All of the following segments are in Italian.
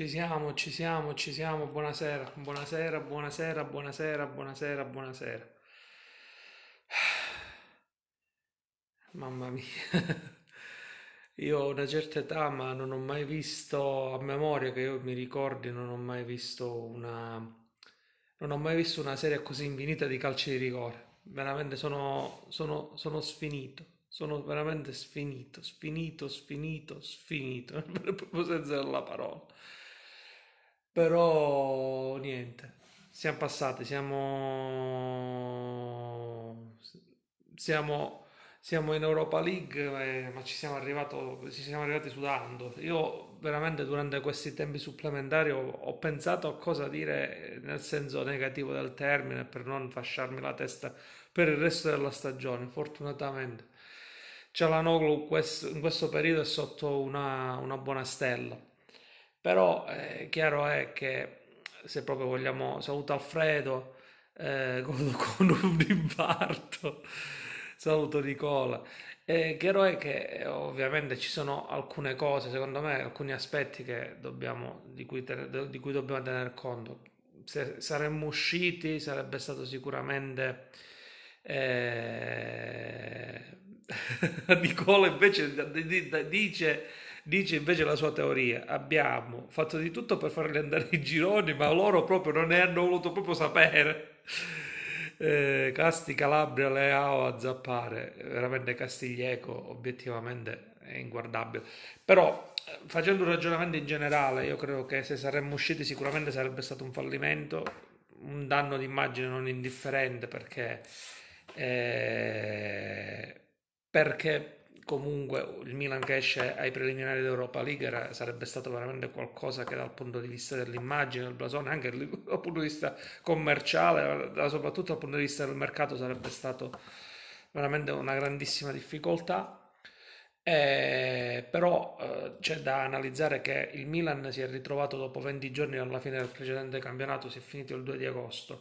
Ci siamo, ci siamo, ci siamo. Buonasera, buonasera, buonasera, buonasera, buonasera, buonasera. Mamma mia, io ho una certa età, ma non ho mai visto, a memoria che io mi ricordi, non ho mai visto una, non ho mai visto una serie così infinita di calci di rigore. Veramente sono, sono, sono sfinito, sono veramente sfinito, sfinito, sfinito, sfinito, proprio senza la parola. Però niente, siamo passati, siamo, siamo, siamo in Europa League, eh, ma ci siamo arrivato- ci siamo arrivati sudando. Io veramente durante questi tempi supplementari ho, ho pensato a cosa dire nel senso negativo del termine per non fasciarmi la testa per il resto della stagione. Fortunatamente Cialanoglu in questo periodo è sotto una, una buona stella. Però eh, chiaro è che se proprio vogliamo, saluto Alfredo eh, con, con un infarto, saluto Nicola. Eh, chiaro è che eh, ovviamente ci sono alcune cose, secondo me, alcuni aspetti che dobbiamo, di cui, tener- di cui dobbiamo tener conto. Se saremmo usciti sarebbe stato sicuramente... eh, Nicola invece dice Dice invece la sua teoria, abbiamo fatto di tutto per farli andare in gironi, ma loro proprio non ne hanno voluto proprio sapere. Eh, Casti, Calabria, Leao a zappare, veramente Castiglieco obiettivamente è inguardabile. Però facendo un ragionamento in generale, io credo che se saremmo usciti sicuramente sarebbe stato un fallimento, un danno d'immagine non indifferente perché, eh, perché comunque il Milan che esce ai preliminari d'Europa League era- sarebbe stato veramente qualcosa che dal punto di vista dell'immagine, del blasone, anche dal punto di vista commerciale, soprattutto dal punto di vista del mercato sarebbe stato veramente una grandissima difficoltà. Eh, però eh, c'è da analizzare che il Milan si è ritrovato dopo 20 giorni dalla fine del precedente campionato, si è finito il 2 di agosto.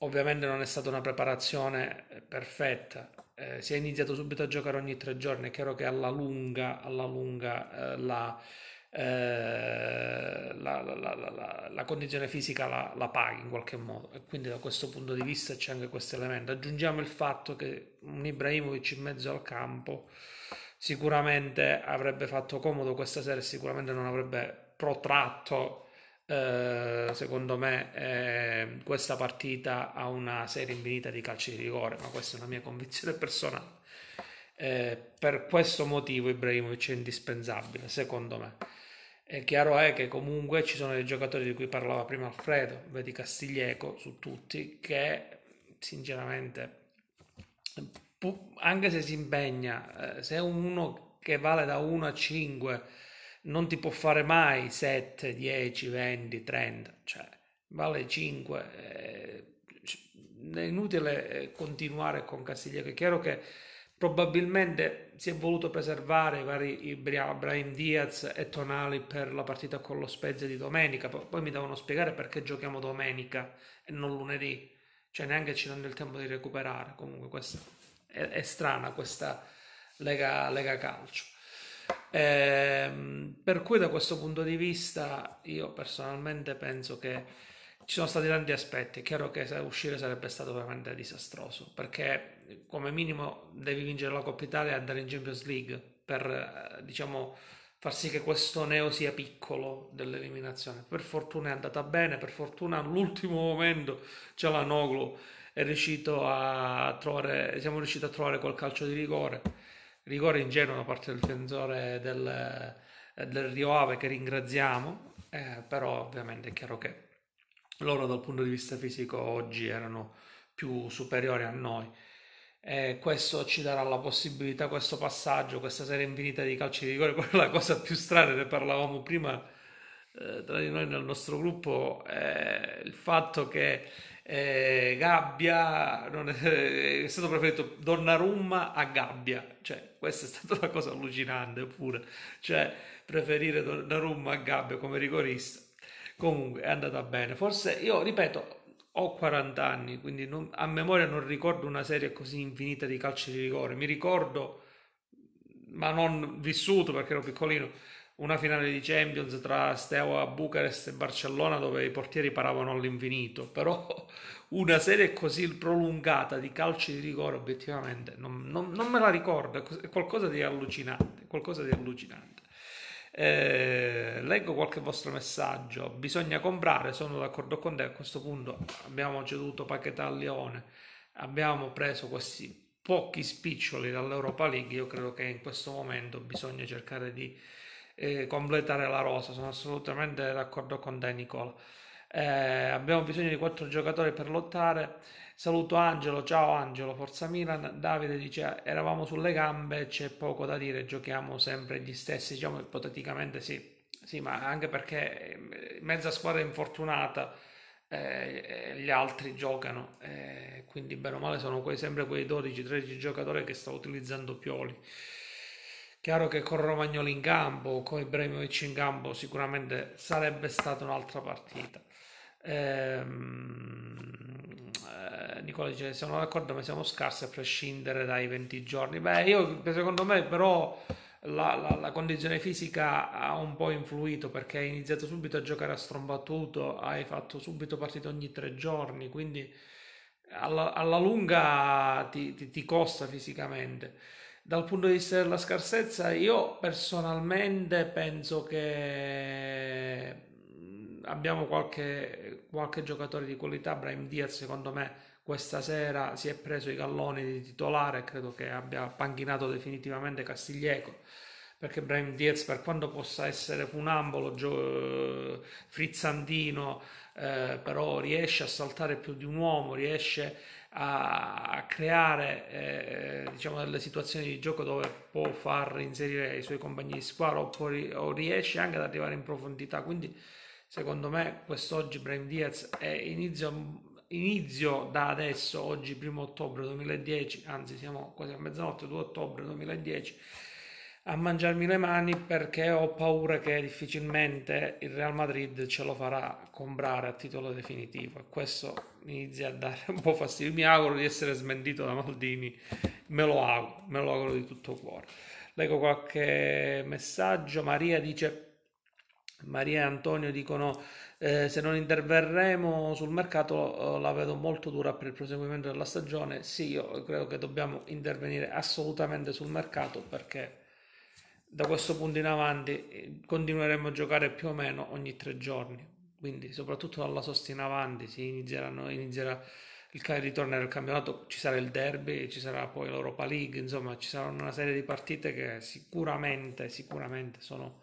Ovviamente non è stata una preparazione perfetta, eh, si è iniziato subito a giocare ogni tre giorni, è chiaro che alla lunga, alla lunga eh, la, eh, la, la- la- condizione fisica la paghi in qualche modo e quindi da questo punto di vista c'è anche questo elemento. Aggiungiamo il fatto che un Ibrahimovic in mezzo al campo sicuramente avrebbe fatto comodo questa sera e sicuramente non avrebbe protratto eh, secondo me eh, questa partita ha una serie infinita di calci di rigore, ma questa è una mia convinzione personale. Eh, per questo motivo Ibrahimovic è indispensabile, secondo me. È chiaro è che comunque ci sono dei giocatori di cui parlava prima Alfredo, vedi Castiglieco su tutti, che sinceramente, anche se si impegna, eh, se è uno che vale da 1 a 5 non ti può fare mai 7, 10, 20, 30, cioè vale 5. eh, è inutile eh, continuare con Castiglieco. È chiaro che probabilmente si è voluto preservare i vari Ibra- Brahim Diaz e Tonali per la partita con lo Spezia di domenica. Poi mi devono spiegare perché giochiamo domenica e non lunedì, cioè neanche ci danno il tempo di recuperare. Comunque, questa è, è strana questa Lega, Lega Calcio. Ehm, per cui da questo punto di vista io personalmente penso che ci sono stati tanti aspetti. È chiaro che uscire sarebbe stato veramente disastroso, perché come minimo devi vincere la Coppa Italia e andare in Champions League per, eh, diciamo, far sì che questo neo sia piccolo dell'eliminazione. Per fortuna è andata bene, per fortuna all'ultimo momento Cialanoglu è riuscito a trovare, siamo riusciti a trovare quel calcio di rigore rigore ingenuo da parte del difensore del, del Rio Ave che ringraziamo, eh, però ovviamente è chiaro che loro dal punto di vista fisico oggi erano più superiori a noi. E questo ci darà la possibilità, questo passaggio, questa serie infinita di calci di rigore, è la cosa più strana, ne parlavamo prima eh, tra di noi nel nostro gruppo, è il fatto che eh, Gabbia è, è stato preferito Donnarumma a Gabbia, cioè questa è stata una cosa allucinante pure, cioè preferire Donnarumma a Gabbia come rigorista. Comunque è andata bene. Forse io ripeto, ho 40 anni, quindi non- a memoria non ricordo una serie così infinita di calci di rigore. Mi ricordo, ma non vissuto perché ero piccolino, una finale di Champions tra Steaua Bucarest e Barcellona dove i portieri paravano all'infinito, però una serie così prolungata di calci di rigore obiettivamente non, non, non me la ricordo, è qualcosa di allucinante, qualcosa di allucinante. Eh, leggo qualche vostro messaggio. Bisogna comprare, sono d'accordo con te. A questo punto abbiamo ceduto Paquetà al Lione, abbiamo preso questi pochi spiccioli dall'Europa League. Io credo che in questo momento bisogna cercare di eh, completare la rosa. Sono assolutamente d'accordo con te, Nicola. Eh, abbiamo bisogno di quattro giocatori per lottare. Saluto Angelo, ciao Angelo, Forza Milan. Davide dice: Eravamo sulle gambe, c'è poco da dire, giochiamo sempre gli stessi. Diciamo ipoteticamente sì, sì, ma anche perché mezza squadra è infortunata. Eh, gli altri giocano, eh, quindi bene o male sono quei, sempre quei 12-13 giocatori che sta utilizzando Pioli. Chiaro che con Romagnoli in campo, con Ibrahimovic in campo, sicuramente sarebbe stata un'altra partita. Ehm, eh, Nicola dice: Siamo d'accordo, ma siamo scarsi a prescindere dai 20 giorni. Beh, io secondo me, però, la, la, la, condizione fisica ha un po' influito perché hai iniziato subito a giocare a strombattuto, hai fatto subito partite ogni tre giorni, quindi alla, alla lunga ti, ti, ti costa fisicamente. Dal punto di vista della scarsezza, io personalmente penso che mm, abbiamo qualche, qualche giocatore di qualità. Brahim Diaz, secondo me, questa sera si è preso i galloni di titolare. Credo che abbia panchinato definitivamente Castiglieco. Perché Brahim Diaz, per quanto possa essere funambolo, gio- frizzantino, eh, però riesce a saltare più di un uomo, riesce a, creare eh, diciamo delle situazioni di gioco dove può far inserire i suoi compagni di squadra oppure, o riesce anche ad arrivare in profondità. Quindi secondo me quest'oggi Brian Diaz è inizio, inizio da adesso oggi primo ottobre 2010 anzi siamo quasi a mezzanotte 2 ottobre 2010 a mangiarmi le mani perché ho paura che difficilmente il Real Madrid ce lo farà comprare a titolo definitivo e questo inizia a dare un po' fastidio. Mi auguro di essere smentito da Maldini, me lo auguro, me lo auguro di tutto cuore. Leggo qualche messaggio, Maria dice, Maria e Antonio dicono eh, se non interverremo sul mercato eh, la vedo molto dura per il proseguimento della stagione. Sì, io credo che dobbiamo intervenire assolutamente sul mercato perché da questo punto in avanti eh, continueremo a giocare più o meno ogni tre giorni quindi soprattutto dalla sosta in avanti si inizieranno, inizierà il ritorno del campionato, ci sarà il derby, ci sarà poi l'Europa League, insomma ci saranno una serie di partite che sicuramente, sicuramente sono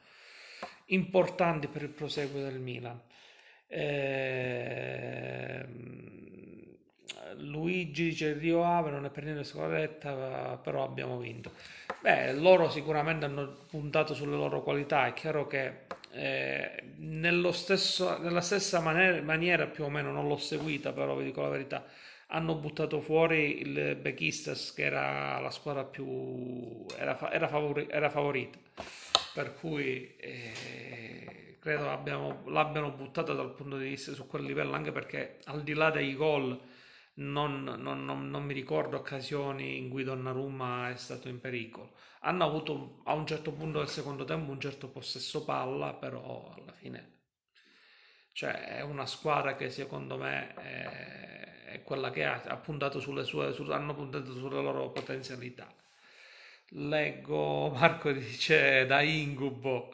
importanti per il proseguo del Milan. Eh, Luigi dice Rio Ave non è per niente scaletta però abbiamo vinto. Beh loro sicuramente hanno puntato sulle loro qualità è chiaro che eh, stesso, nella stessa maniera, maniera, più o meno non l'ho seguita però vi dico la verità hanno buttato fuori il Bekistas che era la squadra più era, era, favori, era favorita. Per cui eh, credo abbiamo, l'abbiano buttata dal punto di vista su quel livello anche perché al di là dei gol non, non, non, non, mi ricordo occasioni in cui Donnarumma è stato in pericolo. Hanno avuto a un certo punto del secondo tempo un certo possesso palla, però alla fine cioè, è una squadra che secondo me è, è quella che ha, ha puntato sulle sue, su, hanno puntato sulle loro potenzialità. Leggo Marco dice da incubo.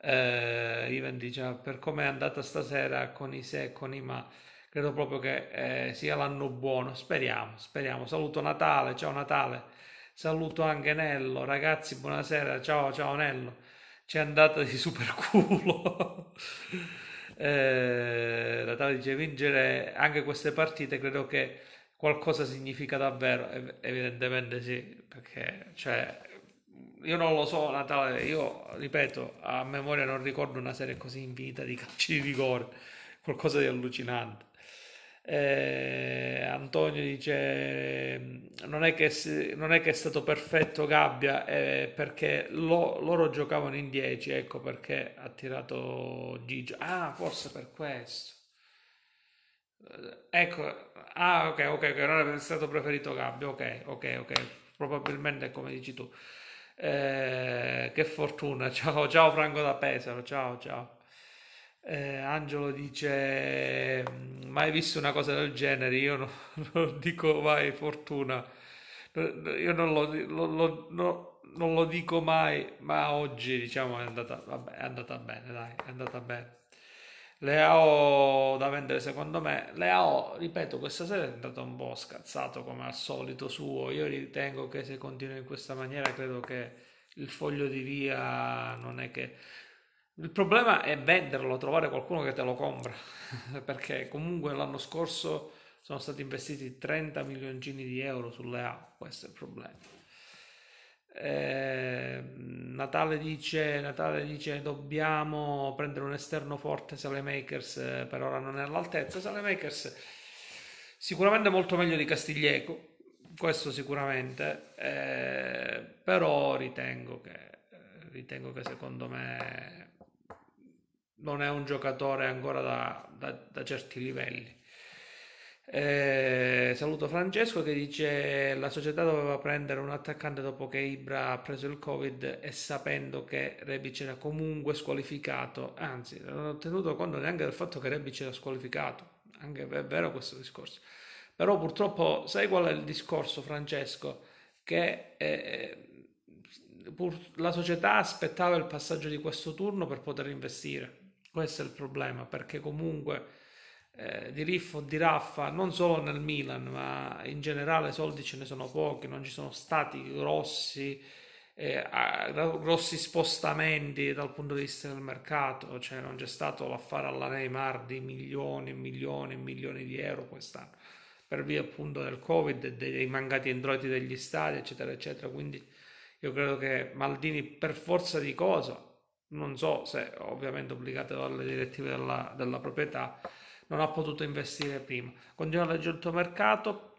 Eh, Ivan dice per come è andata stasera con i se e con i ma credo proprio che eh, sia l'anno buono. Speriamo, speriamo. Saluto Natale, ciao Natale. Saluto anche Nello, ragazzi, buonasera. Ciao, ciao Nello. C'è andata di super culo. eh, Natale dice vincere anche queste partite, credo che qualcosa significa davvero. Evidentemente sì, perché cioè io non lo so, Natale, io ripeto, a memoria non ricordo una serie così infinita di calci di rigore, qualcosa di allucinante. Eh, Antonio dice non è, che, non è che è stato perfetto Gabbia eh, perché lo, loro giocavano in 10 ecco perché ha tirato Gigio. Ah forse per questo. Eh, ecco ah ok ok ok non è stato preferito Gabbia ok ok ok probabilmente come dici tu. Eh, che fortuna, ciao, ciao Franco da Pesaro, ciao, ciao. Eh, Angelo dice: Mai visto una cosa del genere? Io no- non dico mai fortuna, io non lo, lo- lo- no- non lo dico mai, ma oggi diciamo è andata, vabbè, è andata bene, dai, è andata bene. Le AO da vendere secondo me, le AO, ripeto, questa sera è andato un po' scazzato come al solito suo. Io ritengo che se continua in questa maniera, credo che il foglio di via non è che... Il problema è venderlo, trovare qualcuno che te lo compra, perché comunque l'anno scorso sono stati investiti 30 milioncini di euro sulle AO, questo è il problema. Eh, Natale dice, Natale dice dobbiamo prendere un esterno forte Makers eh, per ora non è all'altezza Makers sicuramente molto meglio di Castiglieco questo sicuramente eh, però ritengo che ritengo che secondo me non è un giocatore ancora da, da, da certi livelli eh, saluto Francesco che dice la società doveva prendere un attaccante dopo che Ibra ha preso il Covid e sapendo che Rebic era comunque squalificato, anzi non ho tenuto conto neanche del fatto che Rebic era squalificato, anche è vero questo discorso. Però purtroppo sai qual è il discorso Francesco? Che eh, pur- la società aspettava il passaggio di questo turno per poter investire. Questo è il problema, perché comunque eh, di riff o di raffa, non solo nel Milan, ma in generale soldi ce ne sono pochi, non ci sono stati grossi, eh, grossi spostamenti dal punto di vista del mercato, cioè non c'è stato l'affare alla Neymar di milioni e milioni e milioni di euro quest'anno per via appunto del Covid dei mancati introiti degli stadi, eccetera, eccetera. Quindi io credo che Maldini per forza di cosa, non so se ovviamente obbligato dalle direttive della, della proprietà, non ha potuto investire prima. Continua a leggere il tuo mercato,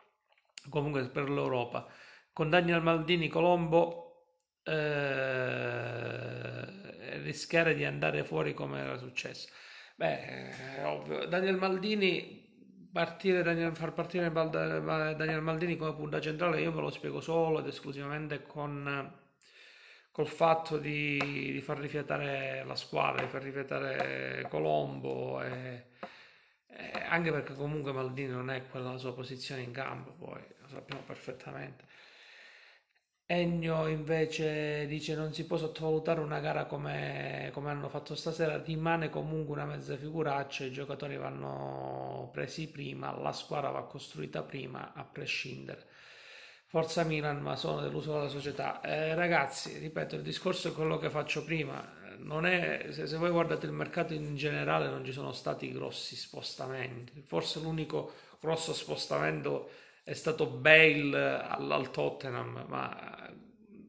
comunque per l'Europa. Con Daniel Maldini Colombo eh, rischiare di andare fuori come era successo. Beh, è ovvio. Daniel Maldini partire Daniel, far partire Daniel Maldini come punta centrale io me lo spiego solo ed esclusivamente con col fatto di, di far rifiatare la squadra, di far rifiatare Colombo e, eh, anche perché comunque Maldini non è quella la sua posizione in campo, poi lo sappiamo perfettamente. Ennio invece dice non si può sottovalutare una gara come, come hanno fatto stasera, rimane comunque una mezza figuraccia, i giocatori vanno presi prima, la squadra va costruita prima, a prescindere. Forza Milan, ma sono deluso dalla società. Eh, ragazzi, ripeto, il discorso è quello che faccio prima. Non è, se, se voi guardate il mercato in generale non ci sono stati grossi spostamenti, forse l'unico grosso spostamento è stato Bale al, al Tottenham, ma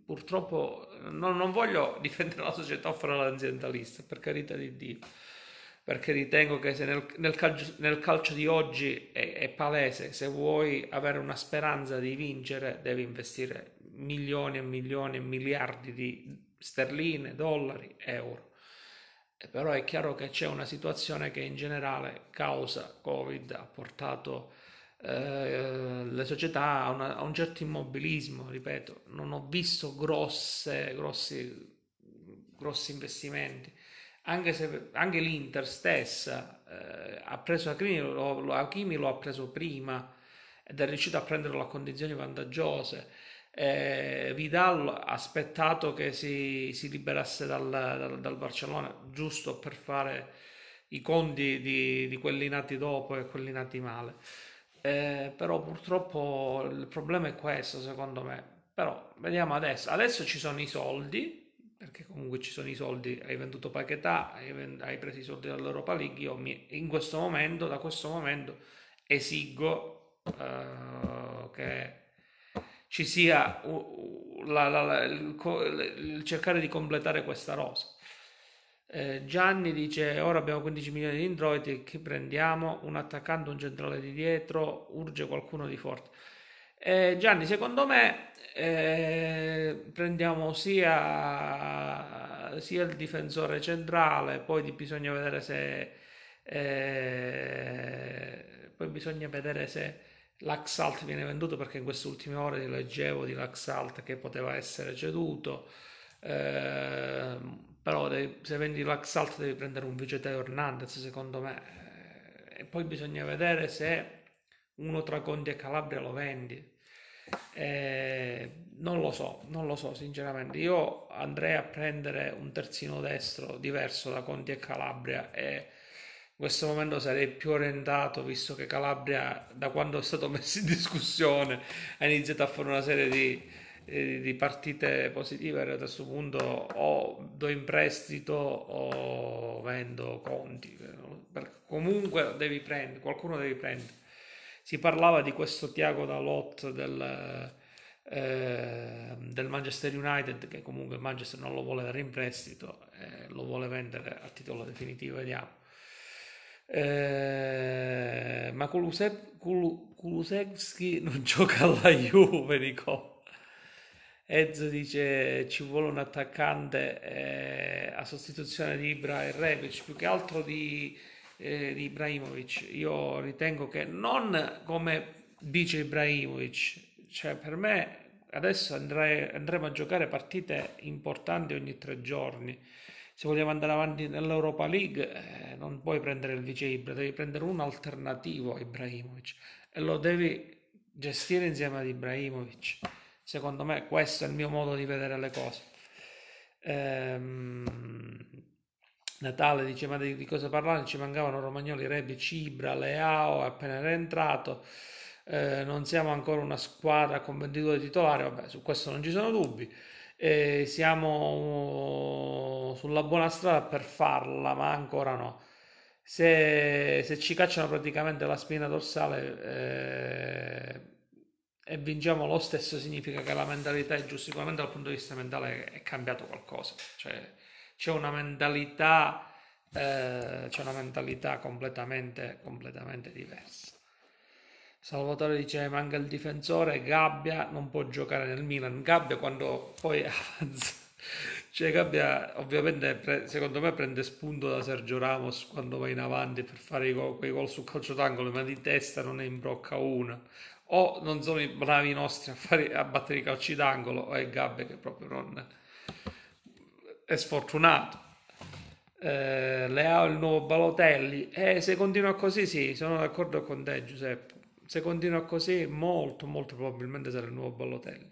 purtroppo non, non, voglio difendere la società fare l'aziendalista, per carità di Dio, perché ritengo che nel, nel, calcio, nel calcio, di oggi è, è, palese, se vuoi avere una speranza di vincere devi investire milioni e milioni e miliardi di sterline, dollari, euro. E però è chiaro che c'è una situazione che in generale, causa Covid, ha portato eh, le società a, una, a, un certo immobilismo, ripeto, non ho visto grosse, grossi, grossi investimenti. Anche, se, anche l'Inter stessa eh, ha preso Hakimi lo, Hakimi lo ha preso prima ed è riuscito a prenderlo a condizioni vantaggiose eh, Vidal ha aspettato che si, si liberasse dal, dal, dal, Barcellona giusto per fare i conti di, di, quelli nati dopo e quelli nati male. Eh, però purtroppo il problema è questo secondo me. Però vediamo adesso. Adesso ci sono i soldi, perché comunque ci sono i soldi, hai venduto Paquetà, hai, hai preso i soldi dall'Europa League, io mi, in questo momento, da questo momento, esigo uh, che ci sia la, la, la, il, il, cercare di completare questa rosa. Eh, Gianni dice ora abbiamo 15 milioni di introiti, chi prendiamo? Un attaccante, un centrale di dietro, urge qualcuno di forte. Eh, Gianni, secondo me eh, prendiamo sia, sia, il difensore centrale, poi bisogna vedere se... Eh, poi bisogna vedere se L'Axalt viene venduto perché in queste ultime ore leggevo di l'Axalt che poteva essere ceduto, eh, però devi, se vendi l'Axalt devi prendere un Vigeteo Hernandez secondo me, e poi bisogna vedere se uno tra Conti e Calabria lo vendi. Eh, non lo so, non lo so sinceramente. Io andrei a prendere un terzino destro diverso da Conti e Calabria e in questo momento sarei più orientato, visto che Calabria, da quando è stato messo in discussione, ha iniziato a fare una serie di, eh, di partite positive. A questo punto o do in prestito o vendo conti. Comunque devi prendere, qualcuno devi prendere. Si parlava di questo Tiago Dalot del, eh, del Manchester United, che comunque Manchester non lo vuole dare in prestito, eh, lo vuole vendere a titolo definitivo, vediamo. Eh, ma Kulusevski non gioca alla Juve, Nico. Ezzo dice ci vuole un attaccante eh, a sostituzione di Ibra e Rebic, più che altro di, eh, di Ibrahimovic. Io ritengo che non come dice Ibrahimovic, cioè per me adesso andrei, andremo a giocare partite importanti ogni tre giorni se vogliamo andare avanti nell'Europa League eh, non puoi prendere il vice Ibra, devi prendere un alternativo a Ibrahimovic e lo devi gestire insieme ad Ibrahimovic. Secondo me questo è il mio modo di vedere le cose. Ehm, Natale dice ma di, di, cosa parlare? Ci mancavano Romagnoli, Rebic, Ibra, Leao, appena rientrato. Eh, non siamo ancora una squadra con 22 titolari, vabbè su questo non ci sono dubbi eh, siamo sulla buona strada per farla, ma ancora no. Se, se ci cacciano praticamente la spina dorsale eh, e vinciamo lo stesso, significa che la mentalità è giusta. Sicuramente dal punto di vista mentale è cambiato qualcosa. Cioè, c'è una mentalità, eh, c'è una mentalità completamente, completamente diversa. Salvatore dice manca il difensore, Gabbia non può giocare nel Milan. Gabbia quando poi avanza, cioè Gabbia ovviamente secondo me prende spunto da Sergio Ramos quando va in avanti per fare gol, quei gol sul calcio d'angolo, ma di testa non ne imbrocca una. O non sono i bravi nostri a, fare, a battere i calci d'angolo, o è Gabbia che proprio non è sfortunato. Eh, Leao il nuovo Balotelli eh, se continua così sì, sono d'accordo con te Giuseppe se continua così, molto, molto probabilmente sarà il nuovo Ballotelli.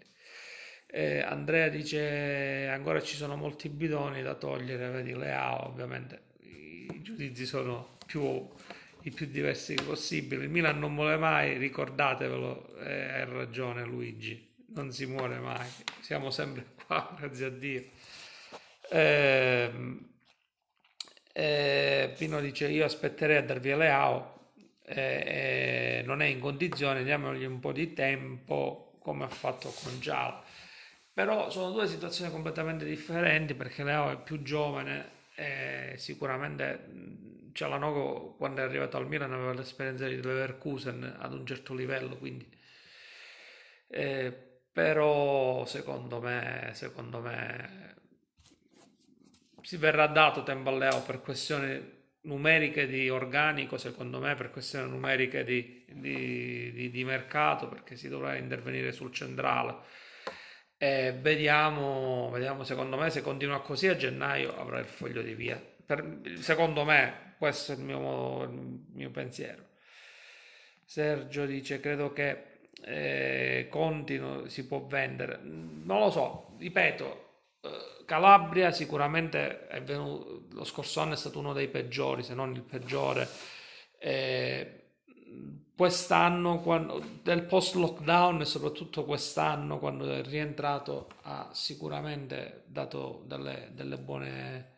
Eh, Andrea dice ancora ci sono molti bidoni da togliere, vedi Leao, ovviamente i giudizi sono più, i più diversi possibili. Il Milan non muore mai, ricordatevelo, eh, hai ragione Luigi, non si muore mai, siamo sempre qua, grazie a Dio. Eh, eh, Pino dice io aspetterei a darvi Leao eh, non è in condizione, diamogli un po' di tempo come ha fatto con Giallo. Però sono due situazioni completamente differenti perché Leo è più giovane e sicuramente Cialanoglu quando è arrivato al Milan aveva l'esperienza di Leverkusen ad un certo livello, quindi eh, però secondo me, secondo me si verrà dato tempo a Leo per questioni numeriche di organico, secondo me, per questioni numeriche di, di, di, di mercato, perché si dovrà intervenire sul centrale. E vediamo, vediamo, secondo me, se continua così a gennaio avrà il foglio di via. Per, secondo me, questo è il mio, il mio pensiero. Sergio dice: Credo che eh, Conti si può vendere. Non lo so, ripeto, Calabria sicuramente è venuto, lo scorso anno è stato uno dei peggiori, se non il peggiore. Eh, quest'anno, quando, del post lockdown e soprattutto quest'anno, quando è rientrato, ha sicuramente dato delle, delle, buone,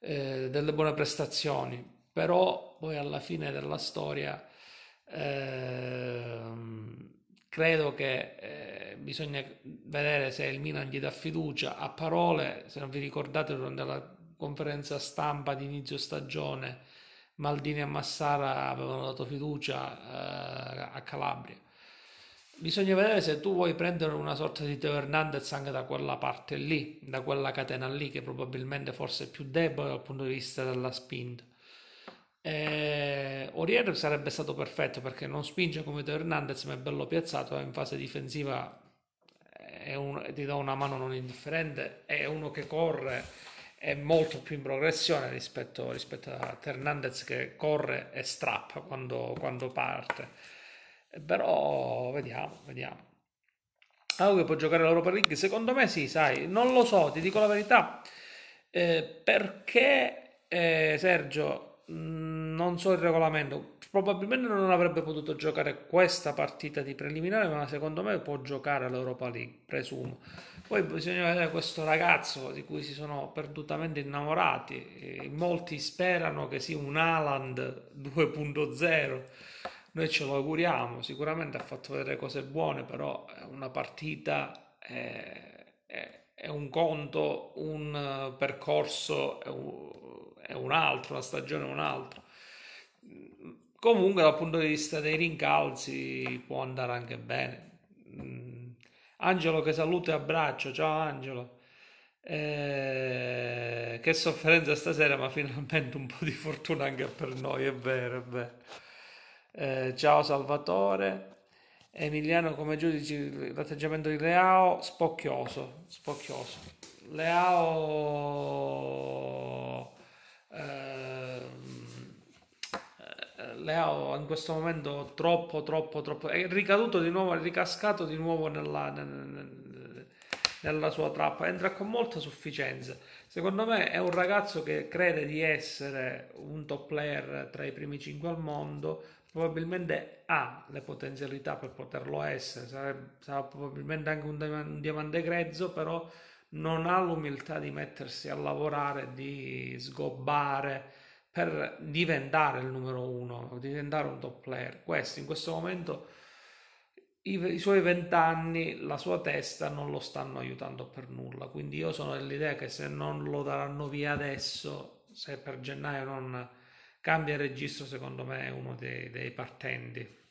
eh, delle buone prestazioni. Però poi alla fine della storia eh, credo che eh, bisogna vedere se il Milan gli dà fiducia a parole, se non vi ricordate durante la conferenza stampa di inizio stagione Maldini e Massara avevano dato fiducia eh, a Calabria. Bisogna vedere se tu vuoi prendere una sorta di Teo Hernandez anche da quella parte lì, da quella catena lì che probabilmente forse è più debole dal punto di vista della spinta Eh, Aurier sarebbe stato perfetto perché non spinge come Teo Hernandez, ma è bello piazzato, è in fase difensiva un, ti dà una mano non indifferente, è uno che corre, è molto più in progressione rispetto, rispetto a Hernandez che corre e strappa quando, quando parte. Però vediamo, vediamo. Auge può giocare l'Europa League? Secondo me sì, sai, non lo so, ti dico la verità, eh, perché eh, Sergio, non so il regolamento, probabilmente non avrebbe potuto giocare questa partita di preliminare, ma secondo me può giocare l'Europa League, presumo. Poi bisogna vedere questo ragazzo di cui si sono perdutamente innamorati, molti sperano che sia un Haaland 2.0 noi ce lo auguriamo, sicuramente ha fatto vedere cose buone, però una partita, è, è, è un conto, un percorso è un, altro, la stagione è un altro. Comunque dal punto di vista dei rincalzi può andare anche bene. Mm. Angelo che saluto e abbraccio, ciao Angelo. Eh, che sofferenza stasera, ma finalmente un po' di fortuna anche per noi, è vero, è vero. Eh, ciao Salvatore. Emiliano come giudici l'atteggiamento di Leao spocchioso, spocchioso. Leao eh, Leao in questo momento troppo troppo troppo è ricaduto di nuovo, è ricascato di nuovo nella, nella sua trappola, entra con molta sufficienza. Secondo me è un ragazzo che crede di essere un top player tra i primi 5 al mondo, probabilmente ha le potenzialità per poterlo essere, sarà probabilmente anche un diamante grezzo, però non ha l'umiltà di mettersi a lavorare, di sgobbare per diventare il numero uno, diventare un top player. Questo in questo momento i, i suoi vent'anni, la sua testa non lo stanno aiutando per nulla. Quindi io sono dell'idea che se non lo daranno via adesso, se per gennaio non cambia registro secondo me è uno dei, dei partenti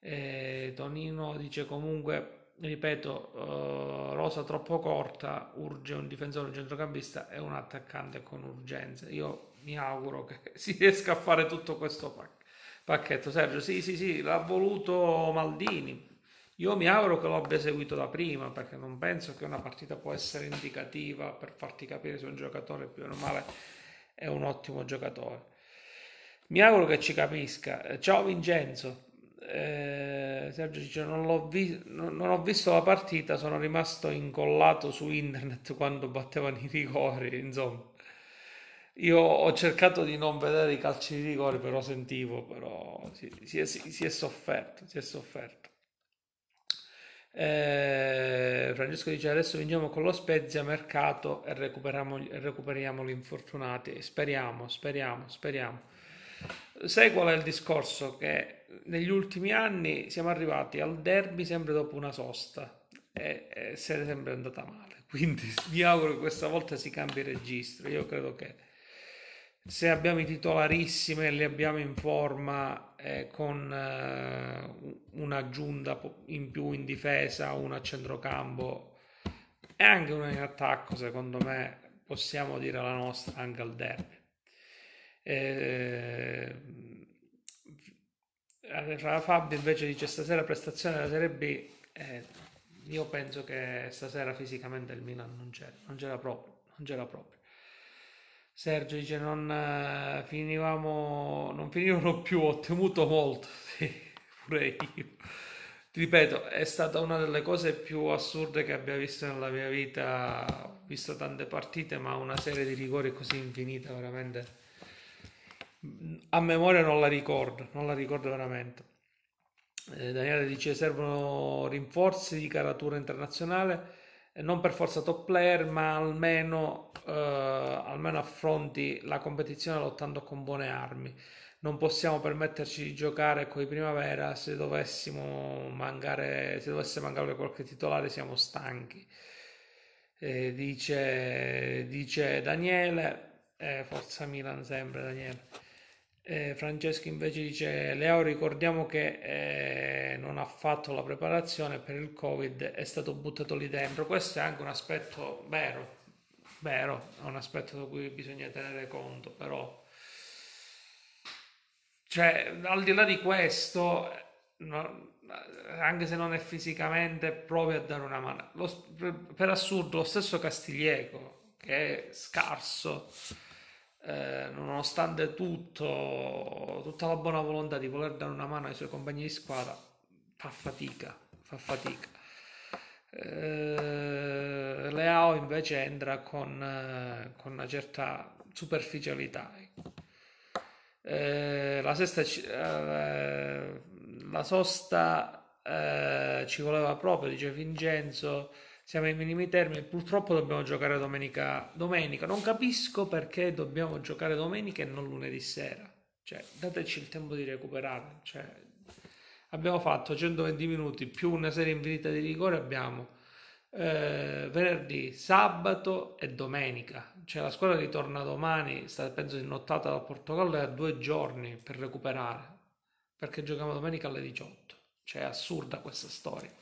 e Tonino dice comunque ripeto uh, rosa troppo corta urge un difensore un centrocampista e un attaccante con urgenza io mi auguro che si riesca a fare tutto questo pac- pacchetto Sergio sì sì sì l'ha voluto Maldini io mi auguro che lo abbia seguito da prima perché non penso che una partita può essere indicativa per farti capire se un giocatore più o male è un ottimo giocatore mi auguro che ci capisca. Ciao Vincenzo. Eh, Sergio dice: non, l'ho vi- non ho visto la partita, sono rimasto incollato su internet quando battevano i rigori. Insomma, io ho cercato di non vedere i calci di rigore, però sentivo, però si, si, è, si è sofferto. Si è sofferto. Eh, Francesco dice adesso vinciamo con lo Spezia mercato e recuperiamo, recuperiamo gli infortunati speriamo speriamo speriamo Sai qual è il discorso? Che negli ultimi anni siamo arrivati al derby sempre dopo una sosta e, e se è sempre andata male. Quindi mi auguro che questa volta si cambi registro. Io credo che se abbiamo i titolarissimi e li abbiamo in forma eh, con eh, un'aggiunta in più in difesa, una a centrocampo e anche una in attacco, secondo me possiamo dire la nostra anche al derby. Eh, Fabio invece dice stasera prestazione della Serie B. Eh, io penso che stasera fisicamente il Milan non c'era, non c'era proprio, non c'era proprio. Sergio dice non eh, finivamo, non finivano più, ho temuto molto, sì, pure io. Ti ripeto, è stata una delle cose più assurde che abbia visto nella mia vita. Ho visto tante partite, ma una serie di rigori così infinita, veramente a memoria non la ricordo, non la ricordo veramente. Eh, Daniele dice servono rinforzi di caratura internazionale, non per forza top player, ma almeno, eh, almeno affronti la competizione lottando con buone armi. Non possiamo permetterci di giocare con i primavera se dovessimo mancare, se dovesse mancare qualche titolare siamo stanchi. Eh, dice, dice Daniele, eh, forza Milan sempre Daniele. Eh, Francesco invece dice Leo ricordiamo che eh, non ha fatto la preparazione per il covid è stato buttato lì dentro questo è anche un aspetto vero vero è un aspetto da cui bisogna tenere conto però Cioè, al di là di questo, no, anche se non è fisicamente, provi a dare una mano. Lo, per assurdo, lo stesso Castiglieco, che è scarso, eh, nonostante tutto, tutta la buona volontà di voler dare una mano ai suoi compagni di squadra, fa fatica, fa fatica. Eh, Leao invece entra con, eh, con una certa superficialità. Eh, la sesta eh, la sosta ci voleva proprio, dice Vincenzo. Siamo ai minimi termini. Purtroppo dobbiamo giocare domenica. Domenica. Non capisco perché dobbiamo giocare domenica e non lunedì sera. Cioè, dateci il tempo di recuperare. Cioè, abbiamo fatto 120 minuti più una serie infinita di rigore. Abbiamo eh, venerdì, sabato e domenica. Cioè la squadra ritorna domani, sta penso in nottata dal Portogallo e ha due giorni per recuperare, perché giochiamo domenica alle 18. Cioè è assurda questa storia,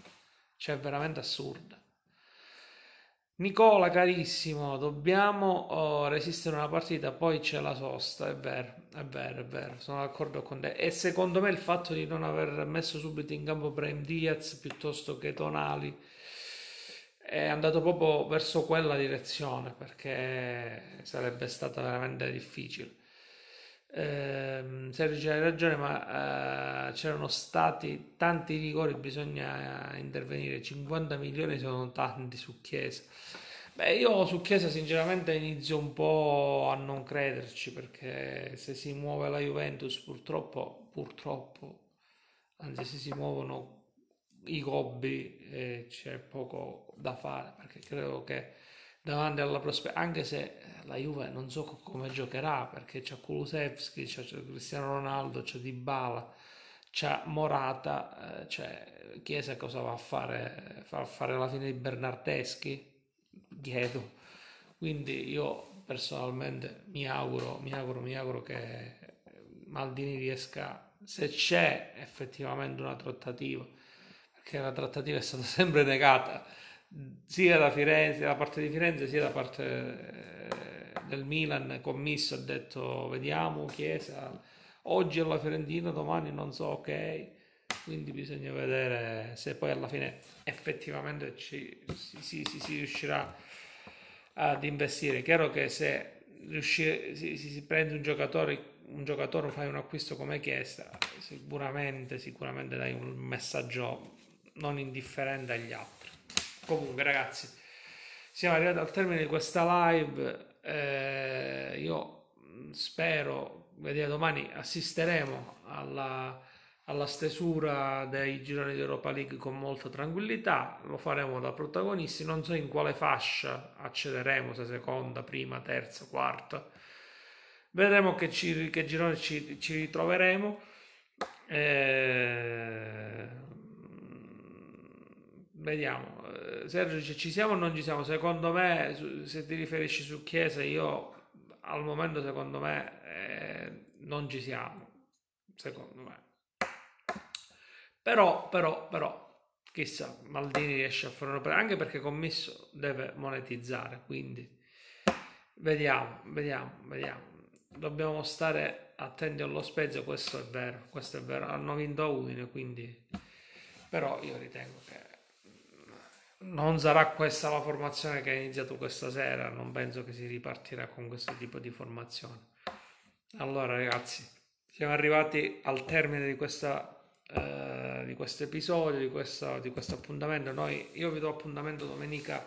cioè è veramente assurda. Nicola carissimo, dobbiamo oh, resistere una partita, poi c'è la sosta, è vero, è vero, è vero, sono d'accordo con te. E secondo me il fatto di non aver messo subito in campo Brahim Diaz piuttosto che Tonali è andato proprio verso quella direzione perché sarebbe stata veramente difficile. Eh, Sergio hai ragione, ma eh, c'erano stati tanti rigori, bisogna intervenire. 50 milioni sono tanti su Chiesa. Beh, io su Chiesa sinceramente inizio un po' a non crederci perché se si muove la Juventus purtroppo, purtroppo, anzi se si muovono i gobbi eh, c'è poco da fare perché credo che davanti alla prospettiva anche se la Juve non so come giocherà perché c'è Kulusevski, c'è Cristiano Ronaldo, c'è Dybala, c'è Morata, eh, c'è Chiesa cosa va a fare? Fa fare la fine di Bernardeschi? Chiedo. Quindi io personalmente mi auguro, mi auguro, mi auguro che Maldini riesca, se c'è effettivamente una trattativa, che la trattativa è stata sempre negata sia da Firenze, da parte di Firenze, sia da parte eh, del Milan. Commisso ha detto vediamo Chiesa, oggi è la Fiorentina, domani non so, ok. Quindi bisogna vedere se poi alla fine effettivamente ci, si, si, si, si riuscirà ad investire. Chiaro che se riuscire, si, si, prende un giocatore un giocatore fai un acquisto come Chiesa sicuramente sicuramente dai un messaggio non indifferente agli altri. Comunque, ragazzi, siamo arrivati al termine di questa live. Eh, io spero, vedete, domani assisteremo alla, alla stesura dei gironi di Europa League con molta tranquillità. Lo faremo da protagonisti. Non so in quale fascia accederemo, se seconda, prima, terza, quarta. Vedremo che, ci, che girone ci, ci ritroveremo. Eh, Vediamo, eh, Sergio dice ci siamo o non ci siamo? Secondo me, se ti riferisci su Chiesa, io al momento secondo me eh, non ci siamo, secondo me. Però, però, però, chissà, Maldini riesce a fare un'opera, anche perché Commisso deve monetizzare, quindi vediamo, vediamo, vediamo. Dobbiamo stare attenti allo Spezia, questo è vero, questo è vero. Hanno vinto a Udine, quindi... Però io ritengo che non sarà questa la formazione che ha iniziato questa sera, non penso che si ripartirà con questo tipo di formazione. Allora ragazzi, siamo arrivati al termine di, questa, eh, di questo episodio, di questo, di questo appuntamento. Noi, io vi do appuntamento domenica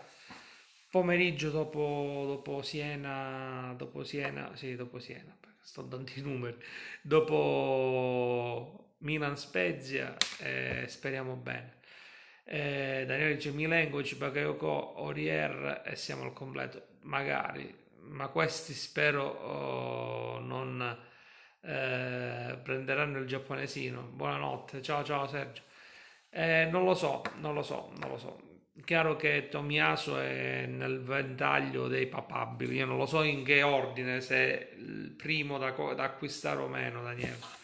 pomeriggio dopo, dopo Siena, dopo Siena, sì, dopo Siena, sto dando i numeri, dopo Milan Spezia e speriamo bene eh, Daniele dice Milenkovic, Bakayoko, Orier e siamo al completo. Magari, ma questi spero oh, non eh, prenderanno il giapponesino. Buonanotte, ciao ciao Sergio. Eh, non lo so, non lo so, non lo so. Chiaro che Tomiaso è nel ventaglio dei papabili, io non lo so in che ordine, se il primo da, da acquistare o meno, Daniele.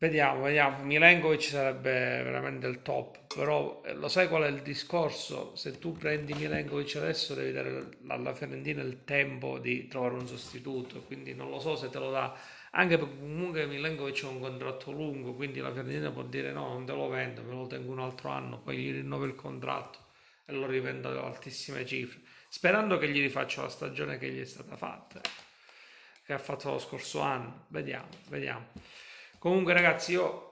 Vediamo, vediamo. Milenkovic sarebbe veramente il top, però eh, lo sai qual è il discorso? Se tu prendi Milenkovic adesso devi dare alla Fiorentina il tempo di trovare un sostituto, quindi non lo so se te lo dà, anche perché comunque Milenkovic ha un contratto lungo, quindi la Fiorentina può dire no, non te lo vendo, me lo tengo un altro anno, poi gli rinnovo il contratto e lo rivendo ad altissime cifre, sperando che gli rifaccia la stagione che gli è stata fatta, che ha fatto lo scorso anno. Vediamo, vediamo. Comunque ragazzi io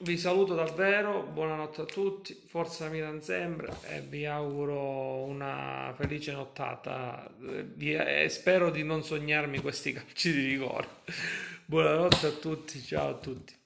vi saluto davvero, buonanotte a tutti, forza Milan sempre e vi auguro una felice nottata e spero di non sognarmi questi calci di rigore. Buonanotte a tutti, ciao a tutti.